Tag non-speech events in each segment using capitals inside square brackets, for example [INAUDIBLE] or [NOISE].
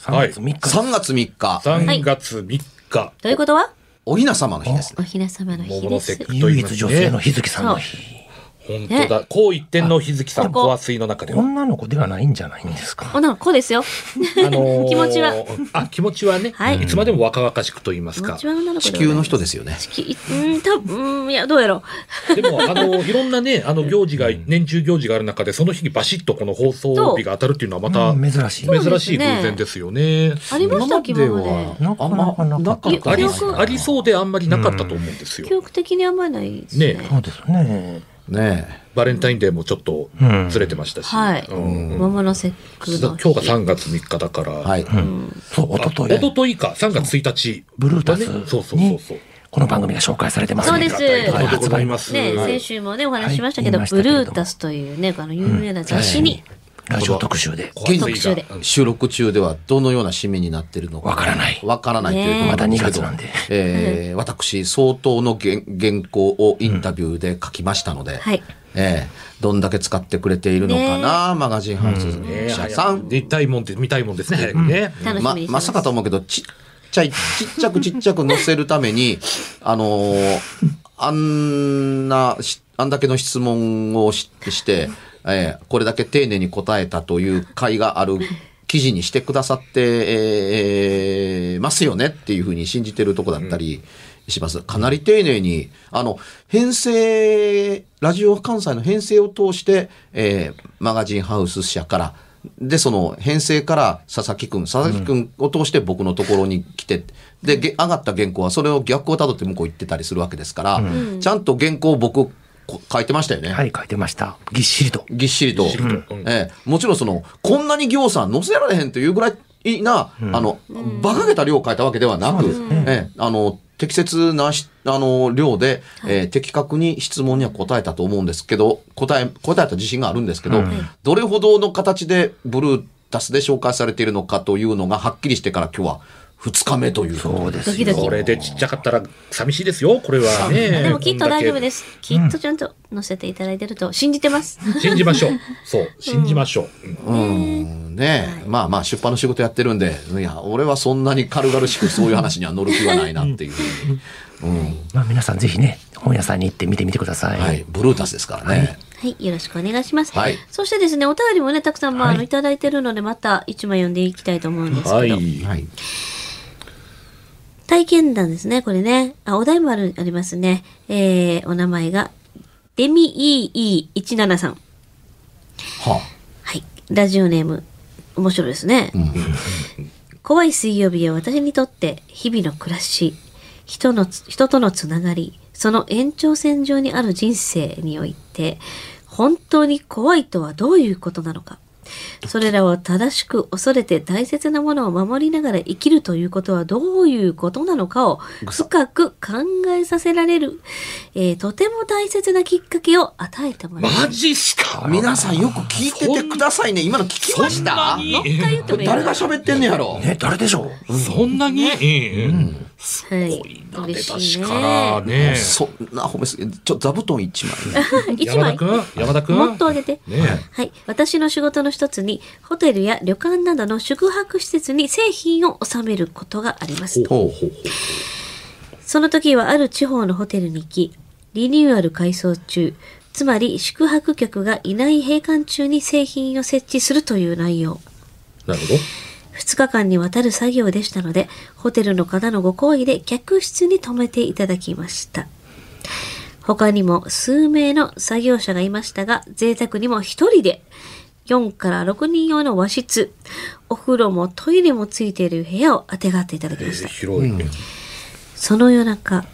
3月3日。3月3日。3月3日、ということは？おひな様の日ですおねひな様の日桃です。唯一女性のね。日月さんの日。本当だ。こう一点の日月さん、小水の中では。女の子ではないんじゃないんですか？女の子ですよ。あのー [LAUGHS] 気持ちは。あ、気持ちはね、はいいつまでも若々しくと言いますか地球の人ですよね地球、うん、多分、うんいや、どうやろでも、あの、[LAUGHS] いろんなね、あの行事が、年中行事がある中で、その日にバシッとこの放送日が当たるっていうのはまた、うん珍しい。珍しい偶然ですよね。う。ありましたっけ、今まで。なかなかなかった。ありそうであんまりなかったと思うんですよ記。憶的にあんまりないですね。ねそうですね。ねバレンタインデーもちょっとうんずれてましたし。はい。うん桃の節句の日。今日が3月3日だから。えはい、そう、おとといあ一。昨日か、3月1日。ブルータスそうそうそうにそう。この番組が紹介されてますね。そうですありがたいことでございます。ね、はい先週もね、お話ししましたけど、はいけれどもブルータスというね、あの有名な雑誌に、ラジオ特集で。小水特集でが。うん。収録中ではどのような締めになってるのか。わからない。わからないというとまだ2月なんで。えー私相当の原原稿をインタビューで書きましたので、はい。えーどんだけ使ってくれているのかな、マガジンハウスね社さん、見たいもんって見たいもんですね、早くね。ままさかと思うけどちっちゃいちっちゃくちっちゃく載せるためにあのー [LAUGHS] あんなしあんだけの質問をしして、えーこれだけ丁寧に答えたという回がある記事にしてくださって、えーますよねっていうふうに信じてるとこだったりします。かなり丁寧に、あの、編成、ラジオ関西の編成を通して、えーマガジンハウス社から、で、その編成から佐々木くん、佐々木くんを通して僕のところに来て、で、げ上がった原稿はそれを逆をたどって向こう行ってたりするわけですから、ちゃんと原稿を僕こ書いてましたよね。はい、書いてました。ぎっしりと。ぎっしりと。りと。うん。ええ。もちろんその、こんなに行さん載せられへんというぐらいな、あの、馬鹿げた量を書いたわけではなく、ええ。あの、適切なしあの量で、えー的確に質問には答えたと思うんですけど、答え、答えた自信があるんですけど、どれほどの形でブルータスで紹介されているのかというのがはっきりしてから今日は2日目というそうですこれでちっちゃかったら寂しいですよ、これはね。でもきっと大丈夫す。です。きっとちゃんと載せていただいてると信じてます。信じましょう。そう、信じましょう。うんうんねえ、まあまあ出版の仕事やってるんで、いや、俺はそんなに軽々しくそういう話には乗る気はないなっていうふうに。うん。まあ皆さんぜひね、本屋さんに行って見てみてください。はい、ブルータスですからね。はい、よろしくお願いします。はいそしてですね、お便りもね、たくさん、まあ、はいあのいただいてるので、また一枚読んでいきたいと思うんですけど、はい。はい。体験談ですね、これね。あ、お題もある、ありますね。えー、お名前が、デミ EE17 さん。ははい。ラジオネーム、面白いですね。怖い水曜日は私にとって日々の暮らし、人のつ、人とのつながり、その延長線上にある人生において、本当に怖いとはどういうことなのか。それらを正しく恐れて大切なものを守りながら生きるということはどういうことなのかを深く考えさせられる、えーとても大切なきっかけを与えてもらいます。マジっすか？皆さんよく聞いててくださいね。今の聞きました？そんなに。もう一回言ってもいい誰が喋ってんねやろ？ね、誰でしょう？そんなに、ええはい。な出嬉しいだしからね。ね。そんな褒めすぎ。ちょ、座布団一枚。一枚山田くん？山田くん？もっとあげて。ねはい。私の仕事の一つに、ホテルや旅館などの宿泊施設に製品を収めることがあります。ほうほうその時はある地方のホテルに行き、リニューアル改装中、つまり宿泊客がいない閉館中に製品を設置するという内容。なるほど。2日間にわたる作業でしたので、ホテルの方のご好意で客室に泊めていただきました。他にも数名の作業者がいましたが、贅沢にも1人で4から6人用の和室、お風呂もトイレもついている部屋をあてがっていただきました。広い。その夜中、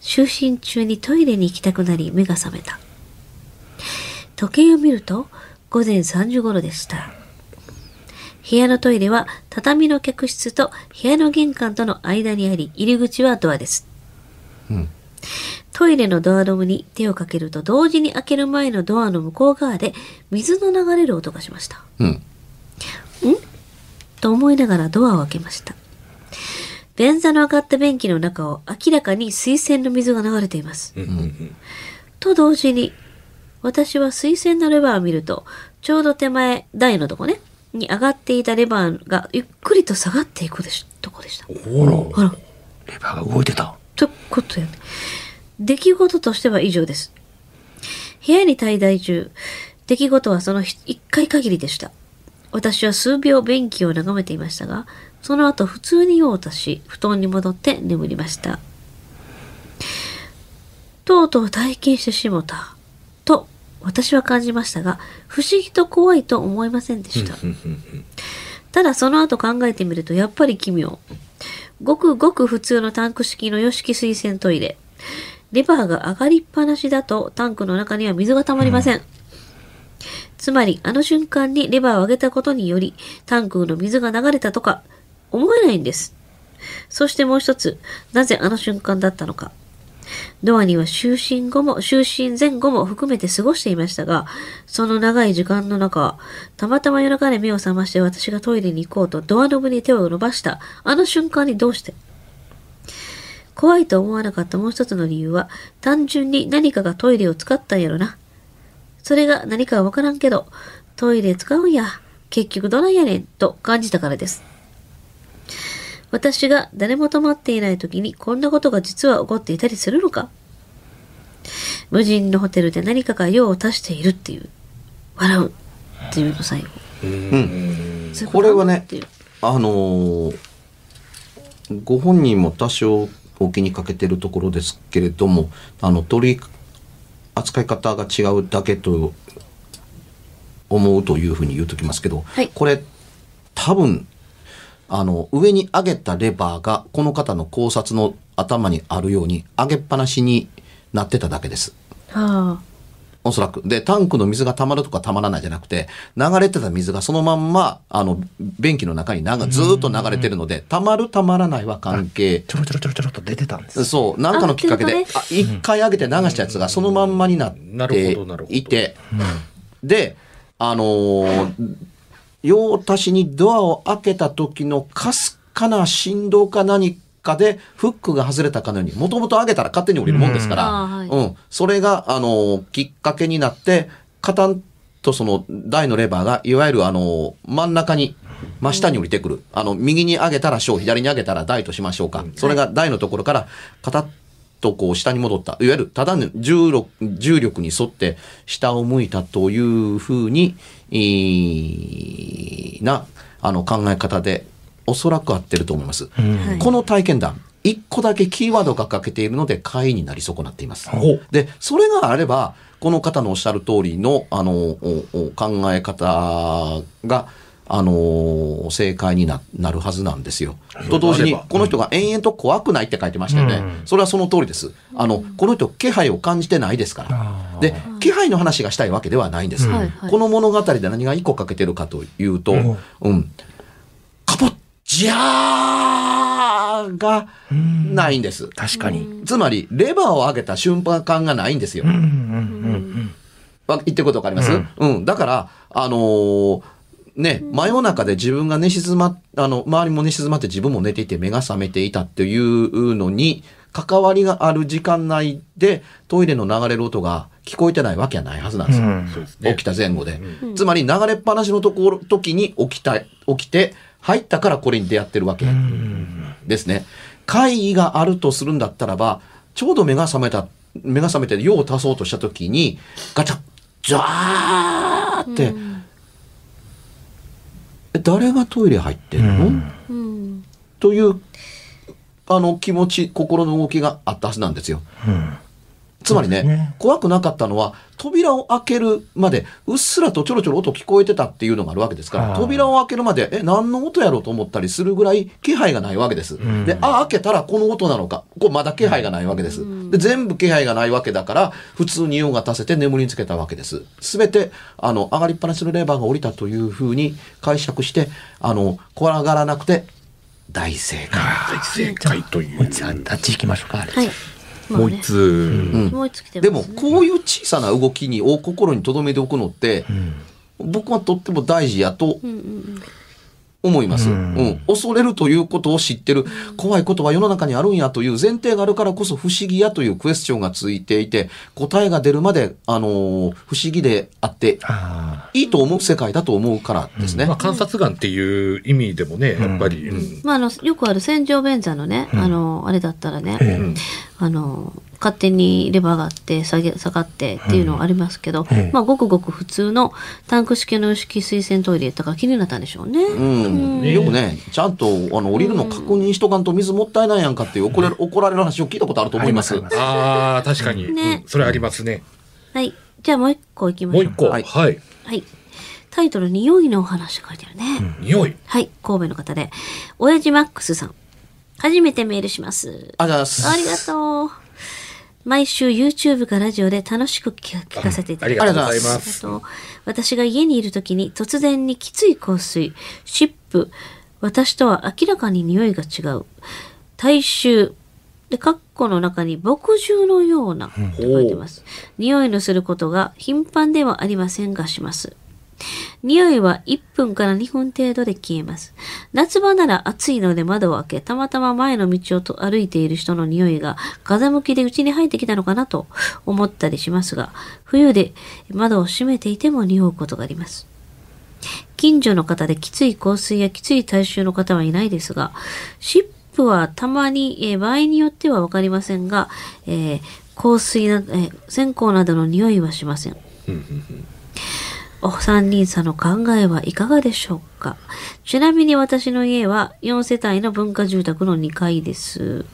就寝中にトイレに行きたくなり目が覚めた。時計を見ると午前3時頃でした。部屋のトイレは畳の客室と部屋の玄関との間にあり、入り口はドアです。トイレのドアノブに手をかけると同時に開ける前のドアの向こう側で水の流れる音がしました。うん。と思いながらドアを開けました。便座の上がった便器の中を明らかに水洗の水が流れています。と同時に、私は水洗のレバーを見ると、ちょうど手前、台のとこね、に上がっていたレバーがゆっくりと下がっていくでしとこでした。ほら。あら、レバーが動いてた。ということやね。出来事としては以上です。部屋に滞在中、出来事はその一回限りでした。私は数秒便器を眺めていましたが、その後普通に用を足し、布団に戻って眠りました。とうとう体験してしもた。と、私は感じましたが、不思議と怖いと思いませんでした。ただその後考えてみるとやっぱり奇妙。ごくごく普通のタンク式の洋式水洗トイレ。レバーが上がりっぱなしだとタンクの中には水が溜まりません。つまりあの瞬間にレバーを上げたことによりタンクの水が流れたとか思えないんです。そしてもう一つ、なぜあの瞬間だったのか。ドアには就寝後も、就寝前後も含めて過ごしていましたが、その長い時間の中、たまたま夜中に目を覚まして私がトイレに行こうとドアノブに手を伸ばした、あの瞬間にどうして？怖いと思わなかったもう一つの理由は、単純に何かがトイレを使ったんやろな。それが何かはわからんけど、トイレ使うんや。結局どないやねん、と感じたからです。私が誰も泊まっていない時にこんなことが実は起こっていたりするのか？無人のホテルで何かが用を足しているっていう。笑うっていうの最後。うん。そうこれはねあのーご本人も多少お気にかけてるところですけれども、あの、取り扱い方が違うだけと思うというふうに言うときますけど、はいこれ多分、あの、上に上げたレバーがこの方の考察の頭にあるように上げっぱなしになってただけです。はあ。おそらく。で、タンクの水が溜まるとか溜まらないじゃなくて、流れてた水がそのまんま、あの、便器の中にずーっと流れてるので、溜まる溜まらないは関係。ちょろちょろちょろちょろっと出てたんです。そう、なんかのきっかけで、ああ、一回上げて流したやつがそのまんまになっなるてほどなるほどいて、で、あのー用足しにドアを開けた時のかすかな振動か何かでフックが外れたかのように、もともと上げたら勝手に降りるもんですから、うん。うん、それが、あのーきっかけになって、カタンとその台のレバーが、いわゆるあのー真ん中に、真下に降りてくる。あの、右に上げたら小、左に上げたら台としましょうか。それが台のところから、カタッとこう下に戻った。いわゆる、ただの重力重力に沿って下を向いたというふうに、えーな、あの考え方で、おそらく合ってると思います。はいこの体験談、一個だけキーワードが欠けているので、会員になり損なっています。で、それがあれば、この方のおっしゃる通りの、あの、おお考え方が、あの正解にななるはずなんですよ。と同時にこの人が延々と怖くないって書いてましたよね。うんそれはその通りです。あの、この人、気配を感じてないですから。で、気配の話がしたいわけではないんです。この物語で何が一個かけてるかというと、うんうん、カポッジャーがないんです。確かに。つまり、レバーを上げた瞬間がないんですよ。うんうんうんわ言ってることわかります、ううんん、だから、あのーね、真夜中で自分が寝静ま、あの、周りも寝静まって自分も寝ていて目が覚めていたっていうのに、関わりがある時間内でトイレの流れる音が聞こえてないわけはないはずなんですよ。うん。起きた前後で。つまり流れっぱなしのところ、時に起きた、起きて、入ったからこれに出会ってるわけですね。会議があるとするんだったらば、ちょうど目が覚めた、目が覚めて用を足そうとした時に、ガチャッ、ジャーって、え誰がトイレ入ってんの、うん。という、あの気持ち、心の動きがあったはずなんですよ。うんつまりねね怖くなかったのは、扉を開けるまで、うっすらとちょろちょろ音聞こえてたっていうのがあるわけですから、扉を開けるまで、え、何の音やろうと思ったりするぐらい気配がないわけです。んで、あ、開けたらこの音なのか。これまだ気配がないわけです。で、全部気配がないわけだから、普通に用が足せて眠りにつけたわけです。すべて、あの、上がりっぱなしのレバーが降りたというふうに解釈して、あの、怖がらなくて、大正解。大正解という。もう一つああっち行きましょうか。あれはい。もう一つ。うん。もう一つ来てでも、ますね。こういう小さな動きに、を心に留めておくのって、僕はとっても大事やとうんうん思います。ううん。ん。恐れるということを知ってる、怖いことは世の中にあるんやという前提があるからこそ不思議やというクエスチョンがついていて、答えが出るまで、あのー不思議であって、あいいと思う世界だと思うからですね。まあ、観察眼っていう意味でもね、やっぱり、うん。まあ、あの、よくある戦場便座のね、あの、あれだったらね、え。うんあの、勝手にレバーがあって、下げ、下がってっていうのはありますけど、ええまあ、ごくごく普通のタンク式の式水洗トイレだから気になったんでしょうね。うん、よくね、ちゃんとあの降りるの確認しとかんと水もったいないやんかっていう怒られる怒られる話を聞いたことあると思います。ありますああ、確かに、ねうんそれありますね。はい。じゃあもう一個いきましょう。もう一個。ははいい。はい。タイトル、匂いのお話書いてあるね。匂い。はい。神戸の方で、親父マックスさん。初めてメールします。あ、じゃあ、すありがとう。毎週 YouTube かラジオで楽しく聞かせていただきありがとうございありがとうございま。ます私が家にいる時に突然にきつい香水、湿布、私とは明らかに匂いが違う。体臭、で、カッコの中に墨汁のような、と書いてます。匂いのすることが頻繁ではありませんがします。匂いは1分から2分程度で消えます。夏場なら暑いので窓を開け、たまたま前の道をと歩いている人の匂いが風向きで家に入ってきたのかなと思ったりしますが、冬で窓を閉めていても匂うことがあります。近所の方できつい香水やきつい体臭の方はいないですが、湿布はたまに、えー場合によってはわかりませんが、えー香水な、えー線香などの匂いはしません。お三人さんの考えはいかがでしょうか？ちなみに私の家は4世帯の文化住宅の2階です。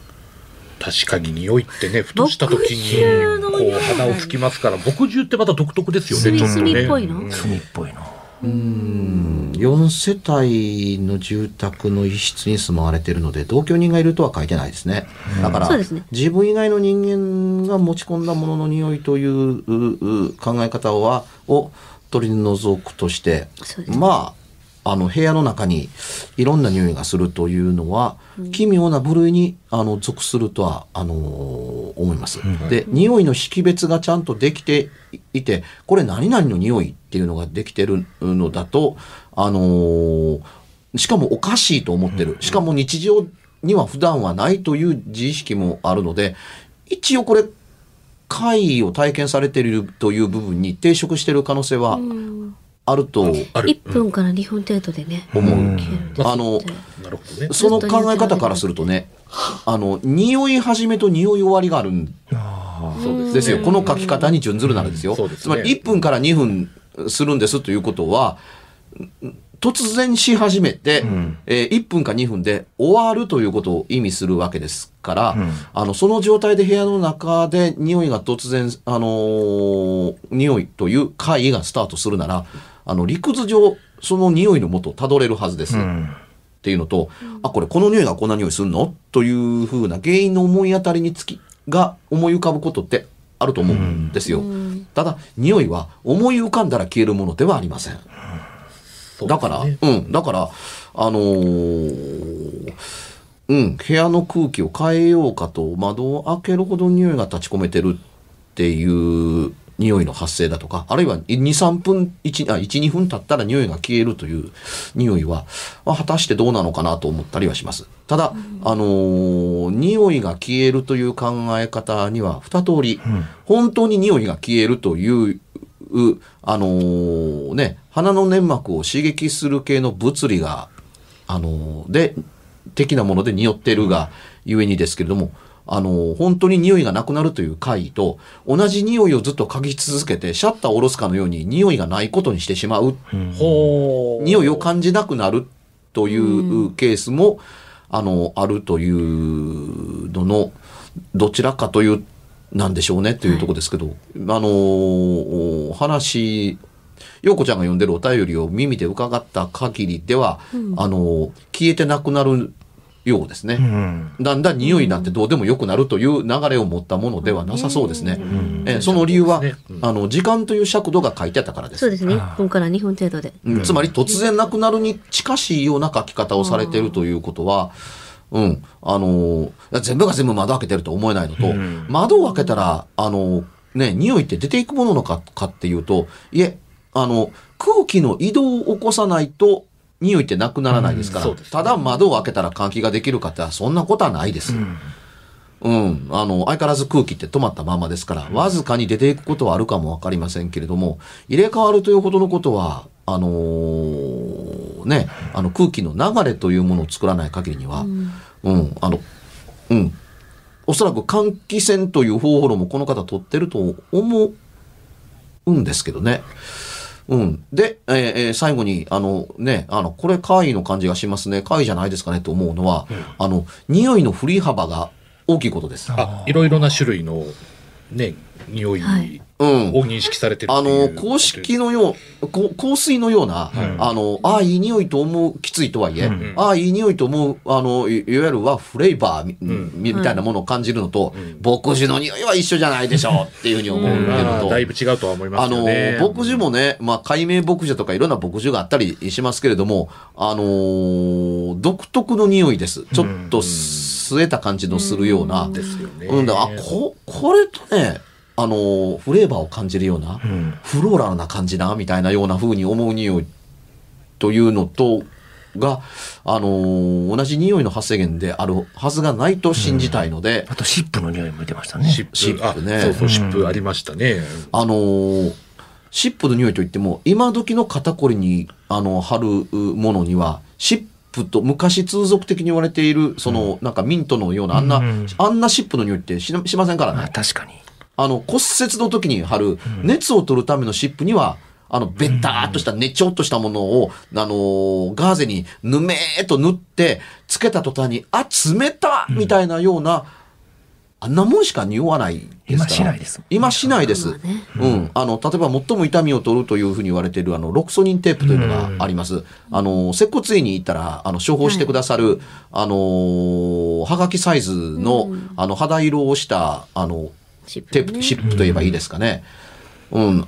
確かに匂いってね、ふとした時に、こう、鼻をつきますから、墨汁ってまた独特ですよね、炭ちょっとね。炭っぽいの？うん。炭っぽいな。4世帯の住宅の一室に住まわれているので同居人がいるとは書いてないですね。だから、そうですね。自分以外の人間が持ち込んだものの匂いといううう考え方はを取り除くとしてまああの部屋の中にいろんな匂いがするというのは、奇妙な部類にあの属するとはあのー思います。で匂いの識別がちゃんとできていてこれ何々の匂いっていうのができてるのだとあのーしかもおかしいと思ってる。しかも日常には普段はないという自意識もあるので一応これ怪異を体験されているという部分に抵触している可能性はあるとある。1分から2分程度でね。思う。あのなるほどね。その考え方からするとね、あの、匂い始めと匂い終わりがあるんですよ。この書き方に準ずるならですよ。つまり1分から2分するんですということは、突然し始めて、えー1分か2分で終わるということを意味するわけですから、あの、その状態で部屋の中で匂いが突然、あのー匂いという会議がスタートするなら、あの、理屈上、その匂いの元をたどれるはずです。っていうのと、あ、これこの匂いがこんな匂いするのというふうな原因の思い当たりにつきが思い浮かぶことってあると思うんですよ。ただ匂いは思い浮かんだら消えるものではありません。だから、うん、だから、あのーうん、部屋の空気を変えようかと窓を開けるほど匂いが立ち込めてるっていう匂いの発生だとか、あるいは2、3分、1、あ、1、2分経ったら匂いが消えるという匂いは、まあ、果たしてどうなのかなと思ったりはします。ただ、あのー匂いが消えるという考え方には2通り、本当に匂いが消えるといううあのーね、鼻の粘膜を刺激する系の物理が、あのーで、的なもので匂ってるがゆえにですけれども、あのー本当に匂いがなくなるという回と、同じ匂いをずっと嗅ぎ続けて、シャッターを下ろすかのように匂いがないことにしてしまう、ほう。匂いを感じなくなるというケースも、あの、あるというのの、どちらかという、なんでしょうねというところですけど、あの、話、陽子ちゃんが読んでるお便りを耳で伺った限りでは、あの、消えてなくなるようですね。うん。だんだん匂いなんてどうでもよくなるという流れを持ったものではなさそうですね。えその理由は、あの、時間という尺度が書いてあったからですそう。ですね。1分から2分程度で。うんつまり突然なくなるに近しいような書き方をされているということは、うん、あの全部が全部窓開けてると思えないのと、ん。窓を開けたら、あのーね、匂いって出ていくもののかかっていうと、いえ、あの、空気の移動を起こさないと、匂いってなくならないですから、うん。ね。ただ窓を開けたら換気ができるかってそんなことはないです。うん。あの、相変わらず空気って止まったままですから、わずかに出ていくことはあるかもわかりませんけれども、入れ替わるというほどのことは、あのーね、あの空気の流れというものを作らない限りには、うん、あの、うん。おそらく換気扇という方法論もこの方取ってると思うんですけどね。うん。で、えーえー最後に、あのね、あの、これ怪異の感じがしますね。怪異じゃないですかねと思うのは、あの、匂いの振り幅が大きいことです。あ、いろいろな種類の、ね、匂いをはいうん。認識されてるあの、公式のよう、こ香水のような、あの、ああ、いい匂いと思う、きついとはいえ、うんああ、いい匂いと思う、あの、いいわゆるはフレーバーみ,、んみたいなものを感じるのと、牧樹の匂いは一緒じゃないでしょうっていうふうに思うけまどだいぶ違うとは思いまあのすよね。、牧樹もね、まあ、解明牧樹とかいろんな牧樹があったりしますけれども、あのー独特の匂いです。ちょっと据えた感じのするような。ですよね。うんだ、あ、こ、これとね、あのーフレーバーを感じるような、んフローラルな感じな、みたいなような風に思う匂いというのと、が、あのー同じ匂いの発生源であるはずがないと信じたいので、あと、シップの匂いも出ましたね。シップ、シップねあそうそう、シップありましたね。あのーシップの匂いといっても、今時の肩こりに、あの、貼るものには、シップと昔通俗的に言われている、その、なんかミントのような、あんな、うんあんなシップの匂いってしなしませんからあね。確かに。あの、骨折の時に貼る、熱を取るためのシップには、あの、べったーっとした、ねちょっとしたものを、あのーガーゼにぬめーっと塗って、つけた途端に、あ、冷たみたいなような、あんなもんしか匂わないですから。今しないです今しないです。うん。あの、例えば最も痛みを取るというふうに言われている、あの、ロクソニンテープというのがあります。あの、接骨院に行ったら、あの、処方してくださる、あのー、はがきサイズの、あの、肌色をした、あの、シップねテープ、シップと言えばいいですかね。うん。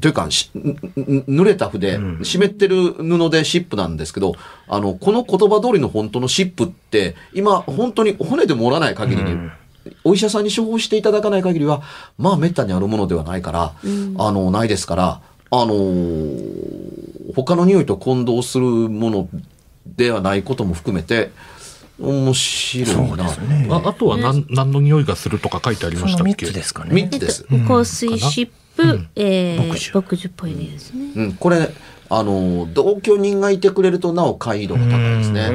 というか、濡れた筆、湿ってる布でシップなんですけど、あの、この言葉通りの本当のシップって、今、本当に骨で盛らない限りに、お医者さんに処方していただかない限りは、まあ、滅多にあるものではないから、あの、ないですから、あのー他の匂いと混同するものではないことも含めて、面白いな。そうですね。ああとは何何の匂いがするとか書いてあり3ましたっけ？つですかね。3つです。香水、シップ、えー、牧樹っぽいですね。うん、これ、あの、同居人がいてくれるとなお解度が高いですね。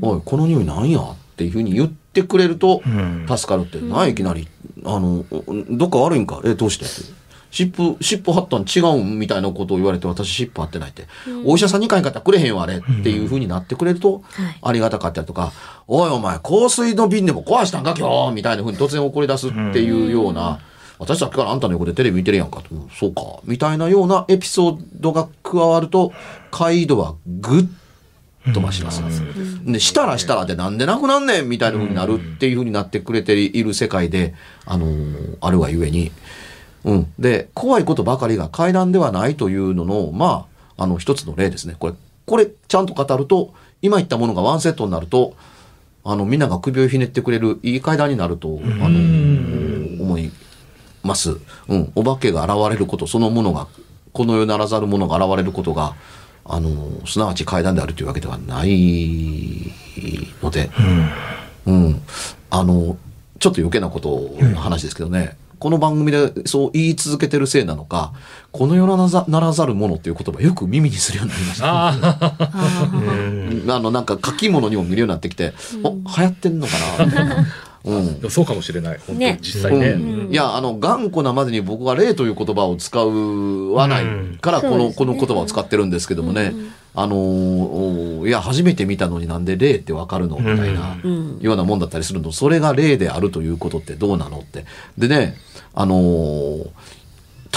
おい、この匂いなんやっていうふうに言ってくれるとん助かるって、な、いきなり、あの、どっか悪いんか？え、どうしてって？湿布、湿布貼ったん違うんみたいなことを言われて、私湿布貼ってないって。お医者さんに買い方くれへんわ、あれっていうふうになってくれるとはい、ありがたかったりとか、おいお前、香水の瓶でも壊したんか今日みたいなふうに突然怒り出すっていうような、私さっきからあんたの横でテレビ見てるやんかと。うんそうか。みたいなようなエピソードが加わると、解度はぐっと増します。で、したらしたらでなんでなくなんねんみたいな風になるっていう風になってくれている世界で、あのーあるがゆえに、うん。で、怖いことばかりが階段ではないというのの、まあ、あの、一つの例ですね。これ、これ、ちゃんと語ると、今言ったものがワンセットになると、あの、みんなが首をひねってくれるいい階段になると、あの、思います。うん。お化けが現れることそのものが、この世ならざるものが現れることが、あの、すなわち階段であるというわけではないので、うん。あの、ちょっと余計なことの話ですけどね、この番組でそう言い続けてるせいなのか、この世ならざならざるものっていう言葉よく耳にするようになりました。あ [LAUGHS] の、なんか書き物にも見るようになってきて、お、流行ってんのかなみたいなうんでもそうかもしれない。本当にね実際ね。うんいや、あの、頑固なまでに僕は霊という言葉を使わないから、この、この言葉を使ってるんですけどもね、あのー、いや、初めて見たのになんで霊ってわかるのみたいな、ようなもんだったりするの、それが霊であるということってどうなのって。でね、あのー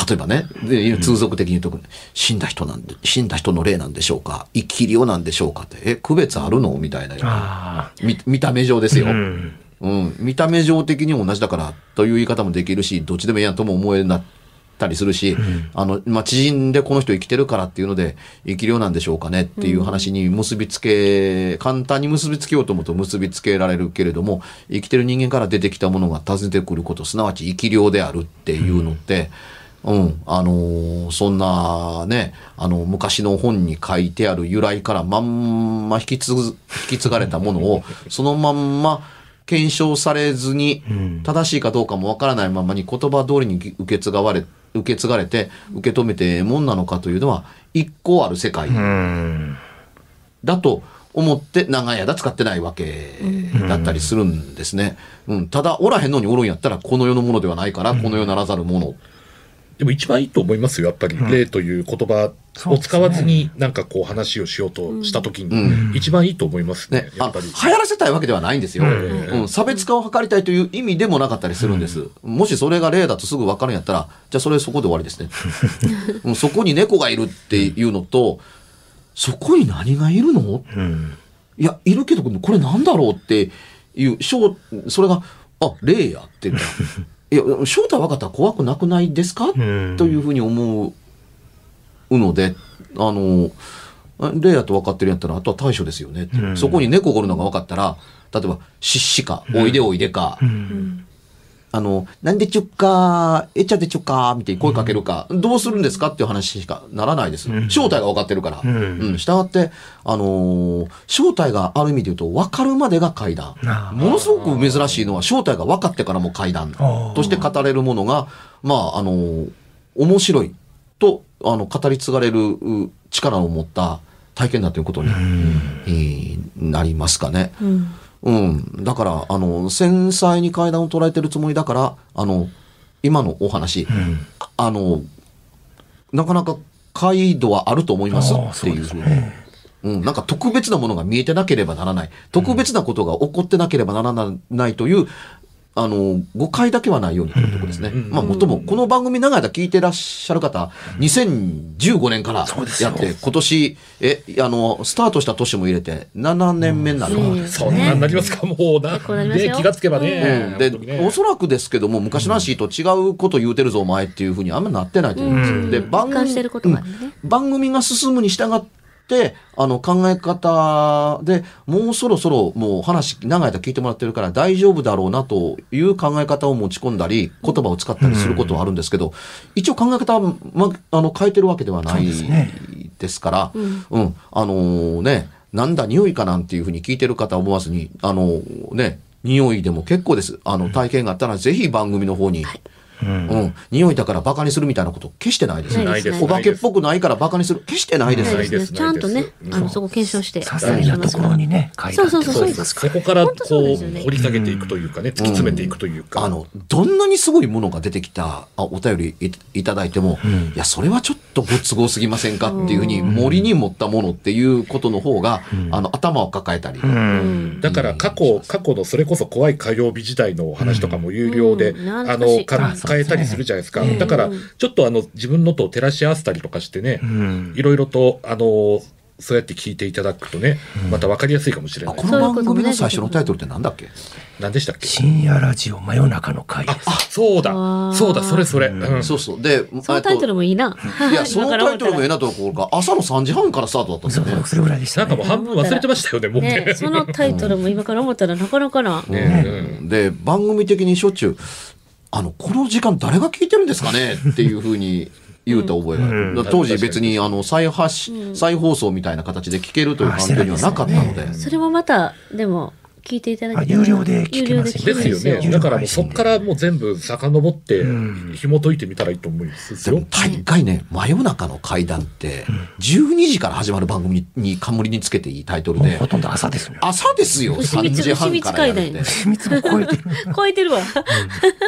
例えばね、で通俗的に言うと、死んだ人なんで、死んだ人の霊なんでしょうか？生き量なんでしょうかって、え、区別あるの？みたいな。あ見見た目上ですよ。あ。うん。うん、見た目上的にも同じだからという言い方もできるし、どっちでもいいやんとも思えなったりするし、あの、まあ、知人でこの人生きてるからっていうので、生き量なんでしょうかねっていう話に結びつけ、簡単に結びつけようと思うと結びつけられるけれども、生きてる人間から出てきたものが訪ねてくること、すなわち生き量であるっていうのって、うん、あのーそんなね、あの、昔の本に書いてある由来からまんま引き継ぐ、引き継がれたものを、そのまんま検証されずに、正しいかどうかもわからないままに言葉通りに受け継がれ、受け継がれて、受け止めてええもんなのかというのは、一個ある世界うん。だと思って長い間使ってないわけだったりするんですね。うん、ただ、おらへんのにおるんやったら、この世のものではないから、この世ならざるもの。でも一番いいと思いますよ、やっぱり。霊という言葉を使わずになんかこう話をしようとしたときに、一番いいと思いますねやっぱり。流行らせたいわけではないんですよ、ん。うん。差別化を図りたいという意味でもなかったりするんです。もしそれが例だとすぐ分かるんやったら、じゃあそれそこで終わりですね。[LAUGHS] うん。そこに猫がいるっていうのと、そこに何がいるの？うん。いや、いるけど、これなんだろうっていう、正それが、あ、霊やって言った。ら、[LAUGHS] いや、正体分かったら怖くなくないですか、ん。というふうに思うので、あの、霊やと分かってるんやったら、あとは対処ですよねそこに猫がおるのが分かったら、例えば、しっしか、おいでおいでか、あの、なんでちゅっか、えっちゃでちゅっか、みたいに声かけるか、どうするんですかっていう話しかならないです。正体が分かってるから。うん。ん。したがって、あのー正体がある意味で言うと、分かるまでが階段。ものすごく珍しいのは、正体が分かってからも階段。として語れるものが、まあ、あのー面白い。と、あの、語り継がれるう力を持った体験だということに、えーなりますかね。うんうん。だから、あの、繊細に階段を捉えてるつもりだから、あの、今のお話、ああの、なかなか解度はあると思いますっていうそうですねうん、なんか特別なものが見えてなければならない。特別なことが起こってなければならないという、あの、誤解だけはないようにというところですね。まあ、もっとも、この番組長い間聞いてらっしゃる方、2015年からやって、今年、え、あの、スタートした年も入れて、7年目になる。うん。そんなになりますか、もうな。で気がつけばね。うん、で、おそらくですけども、昔の話と違うこと言うてるぞ、お前っていうふうにあんまなってないと思うんです。で、番一貫してることがあるね。うん。番組が進むに従って、あの、考え方で、もうそろそろもう話長い間聞いてもらってるから大丈夫だろうなという考え方を持ち込んだり、言葉を使ったりすることはあるんですけど、一応考え方は、ま、あの、変えてるわけではないですねですから、うん、あのね、なんだ、匂いかなんていうふうに聞いてる方は思わずに、あのね、匂いでも結構です。あの、体験があったら、ぜひ番組の方に、うん、匂いだからバカにするみたいなこと、決してないですよ。ないですお化けっぽくないからバカにする、決してないです。ないです。ちゃんとねあの、そこ検証して。さすがなところにね、そうそうそうそう。そうそこからこう掘り下げていくというかね、突き詰めていくというか。あの、どんなにすごいものが出てきたあお便りいいただいても、いや、それはちょっとご都合すぎませんかっていうふうに、森に持ったものっていうことの方が、あの、頭を抱えたり、うん。だから過去、過去のそれこそ怖い火曜日時代のお話とかも有料で、うん。あの、か変えたりするじゃないですか。だから、ちょっとあの、自分のと照らし合わせたりとかしてね、んいろいろと、あの、そうやって聞いていただくとね、また分かりやすいかもしれないあこ。の番組の最初のタイトルってなんだっけ？何でしたっけ？深夜ラジオ真夜中の会です。あ、そうだ。そうだ、それそれ。うんそうそう。で、そのタイトルも。もいいな。いや、[LAUGHS] そのタイトルもええな。なところか、朝の3時半からスタートだったんですよねそうそう、。それぐらいでしたね。なんかもう半分忘れてましたよね、もうね。ね、そのタイトルも今から思ったらなかなかな。ねうんで、番組的にしょっちゅう、あの、この時間誰が聞いてるんですかね？っていうふうに言うた覚えがある。当時別に、あの、再発し、再放送みたいな形で聞けるという環境にはなかったので。それもまた、でも、聞いていただきた有料で聞けますですよね。だからもうそっからもう全部遡ってん紐解いてみたらいいと思うんですよ。大概ね、真夜中の階段って、12時から始まる番組に冠につけていいタイトルでほ、とんど朝ですね。朝ですよ、3牛蜜時半からやるって。秘密も超えてる。超えてるわ。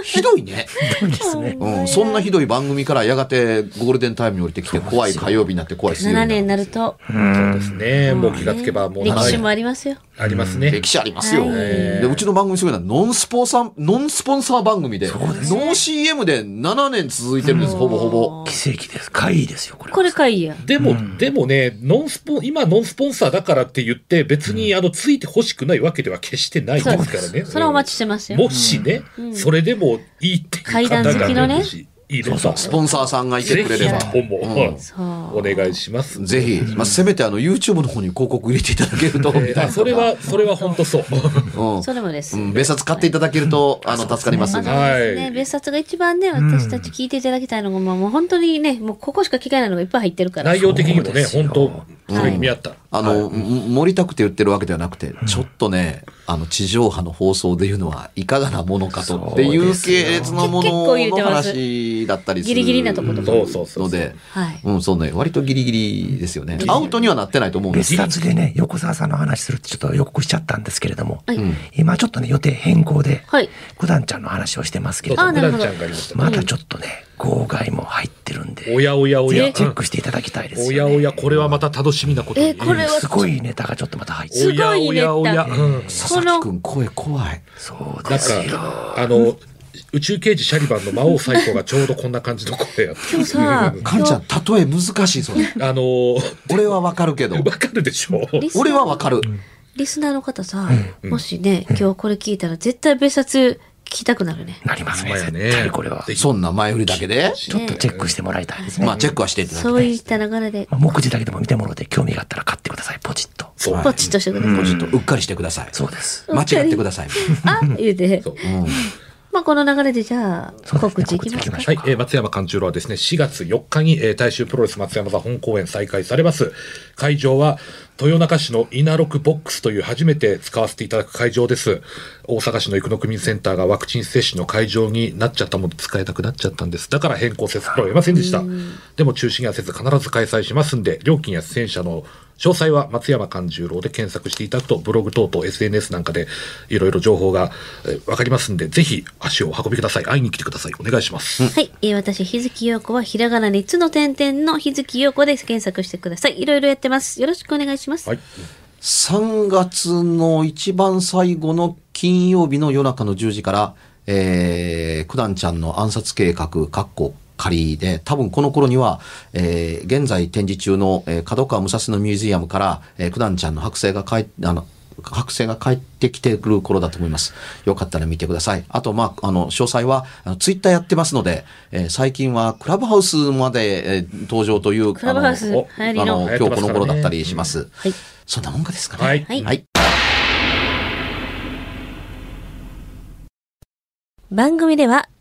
ひどいね。ですね。うん、そんなひどい番組からやがてゴールデンタイムに降りてきて、怖い火曜日になって怖い水曜日7に年になる。と、そうですね。もう気がつけばもう歴史もありますよ。ありますね。歴史ありますよ。はいで、うちの番組すごいのは、ノンスポンサー、ノンスポンサー番組で、ノー CM で7年続いてるんです、ほぼほぼ。奇跡です。怪異ですよ、これは。これかいいや。でも、でもね、ノンスポン、今ノンスポンサーだからって言って、別にあの、ついて欲しくないわけでは決してないですからね。それはお待ちしてますよ。もしね、それでもいいっていう方階段好きのねがもしいれば、スポンサーさんがいてくれれば。ぜひとも、そう。お願いします。ぜひ、まあ、せめてあの、YouTube の方に広告入れていただけると、みたいな。あそれは、それは本当そう。うん、それもです。うん、別冊買っていただけると、あの、助かります。まずは別冊が一番ね、私たち聞いていただきたいのが、もう本当にね、もうここしか聞かないのがいっぱい入ってるから。内容的にもね、本当それに見合った。あの、盛りたくて言ってるわけではなくて、ちょっとね、あの、地上波の放送でいうのは、いかがなものかとっていう系列のも結構言うののてます話だったりする。ギリギリなとことかそうそうそうので、はい。うん、そうね、割とギリギリですよね。アウトにはなってないと思うんです別冊でね、横澤さんの話するってちょっと予告しちゃったんですけれども、はい。今ちょっとね、予定変更で、はい。九段ちゃんの話をしてますけれども、ましたね。またちょっとね、号外も入ってるんで、おやおやおや。チェックしていただきたいですおよ、ね。やおや、これはまた楽しみなことに。え、これは、すごいネタがちょっとまた入ってする。ごいネタおやおやおや。うん佐々木くん、声怖い。そうですよ。か、あの、宇宙刑事シャリバンの魔王最高がちょうどこんな感じの声やって今日さ、[LAUGHS] かんちゃん、例え難しい、それ。あの、俺はわかるけどわ。かるでしょ俺はわかる。リスナーの方さ、もしね、今日これ聞いたら絶対別冊聞きたくなるね。なりますね、絶対これは。そんな前売りだけで？ちょっとチェックしてもらいたいですね。まあ、チェックはしていただきそうたい。いった流れで、まあ目次だけでも見てもらって興味があったら買ってください、ポチッと。そう。ポチッとしてください。ちょっとうっかりしてください。そうです。間違ってください。あ言うてそう。まあこの流れでじゃあ、告知いきますか？はい、えー松山勘十郎はですね、4月4日に、えー大衆プロレス松山座本公演再開されます。会場は、豊中市の稲六ボックスという初めて使わせていただく会場です。大阪市の生野区民センターがワクチン接種の会場になっちゃったもので使えなくなっちゃったんです。だから変更せざるを得ませんでした。でも中止にはせず必ず開催しますんで、料金や出演者の詳細は松山勘十郎で検索していただくと、ブログ等々 SNS なんかでいろいろ情報がえーわかりますんで、ぜひ足をお運びください。会いに来てください。お願いします。はい。えー私、日月陽子はひらがな3つの点々の日月陽子で検索してください。いろいろやってます。よろしくお願いします。はい。3月の一番最後の金曜日の夜中の10時から、えー、九段ちゃんの暗殺計画、かっこ仮で、多分この頃には、えー、現在展示中の、えー、角川武蔵野ミュージアムから、えー、九段ちゃんの剥製が帰っあの、剥製が帰ってきてくる頃だと思います。よかったら見てください。あと、まあ、あの、詳細は、あのツイッターやってますので、えー最近はクラブハウスまで、えー登場という、クラブハウスあのあの、今日この頃だったりします。はい。そんなもんかですかね。はいはいはい。番組では、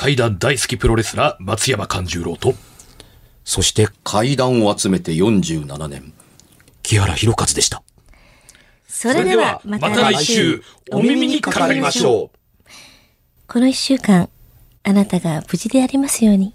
怪談大好きプロレスラー松山勘十郎とそして、階段を集めて47年。木原博一でした。それではまた来週お耳にかかりましょうこの一週間あなたが無事でありますように